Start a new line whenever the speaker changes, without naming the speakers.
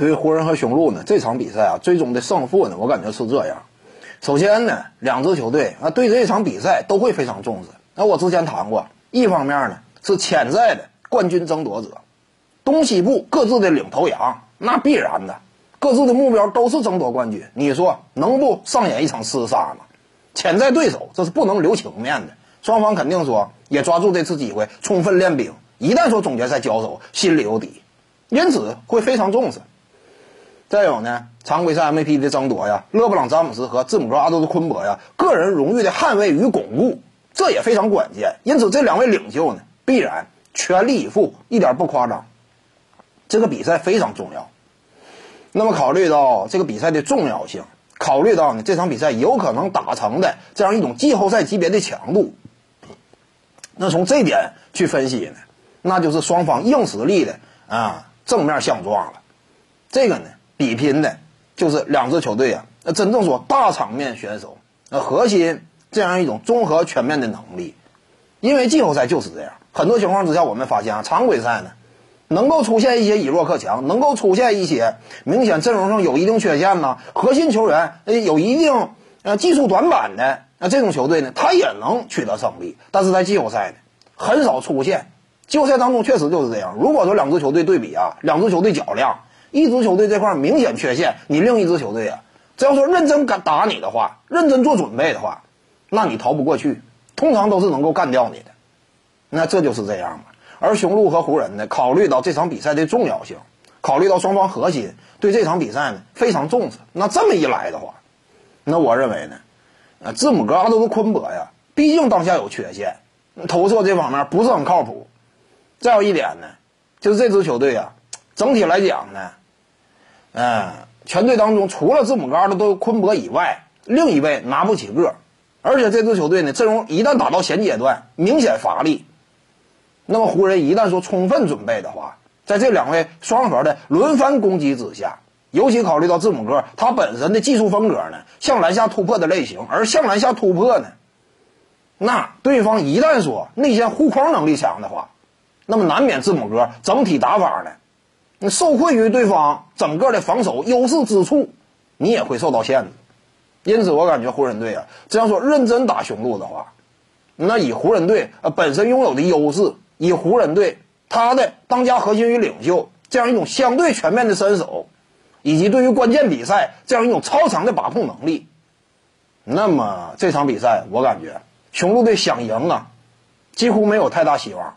对于湖人和雄鹿呢，这场比赛啊，最终的胜负呢，我感觉是这样。首先呢，两支球队啊，对这场比赛都会非常重视。那我之前谈过，一方面呢是潜在的冠军争夺者，东西部各自的领头羊，那必然的，各自的目标都是争夺冠军。你说能不上演一场厮杀吗？潜在对手这是不能留情面的，双方肯定说也抓住这次机会充分练兵。一旦说总决赛交手，心里有底，因此会非常重视。再有呢，常规赛 MVP 的争夺呀，勒布朗詹姆斯和字母哥阿多的昆博呀，个人荣誉的捍卫与巩固，这也非常关键。因此，这两位领袖呢，必然全力以赴，一点不夸张。这个比赛非常重要。那么，考虑到这个比赛的重要性，考虑到呢这场比赛有可能打成的这样一种季后赛级别的强度，那从这点去分析呢，那就是双方硬实力的啊正面相撞了。这个呢。比拼的，就是两支球队啊。那真正说大场面选手，那核心这样一种综合全面的能力，因为季后赛就是这样。很多情况之下，我们发现啊，常规赛呢，能够出现一些以弱克强，能够出现一些明显阵容上有一定缺陷呢，核心球员有一定呃技术短板的那这种球队呢，他也能取得胜利。但是在季后赛呢，很少出现。季后赛当中确实就是这样。如果说两支球队对比啊，两支球队较量。一支球队这块明显缺陷，你另一支球队啊，只要说认真敢打你的话，认真做准备的话，那你逃不过去，通常都是能够干掉你的。那这就是这样嘛。而雄鹿和湖人呢，考虑到这场比赛的重要性，考虑到双方核心对这场比赛呢非常重视，那这么一来的话，那我认为呢，呃，字母哥阿多斯昆博呀，毕竟当下有缺陷，投射这方面不是很靠谱。再有一点呢，就是这支球队啊，整体来讲呢。嗯，全队当中除了字母哥的都昆博以外，另一位拿不起个而且这支球队呢阵容一旦打到前阶段明显乏力，那么湖人一旦说充分准备的话，在这两位双核的轮番攻击之下，尤其考虑到字母哥他本身的技术风格呢，向篮下突破的类型，而向篮下突破呢，那对方一旦说内线护框能力强的话，那么难免字母哥整体打法呢。你受困于对方整个的防守优势之处，你也会受到限制。因此，我感觉湖人队啊，这样说认真打雄鹿的话，那以湖人队呃本身拥有的优势，以湖人队他的当家核心与领袖这样一种相对全面的身手，以及对于关键比赛这样一种超强的把控能力，那么这场比赛我感觉雄鹿队想赢啊，几乎没有太大希望。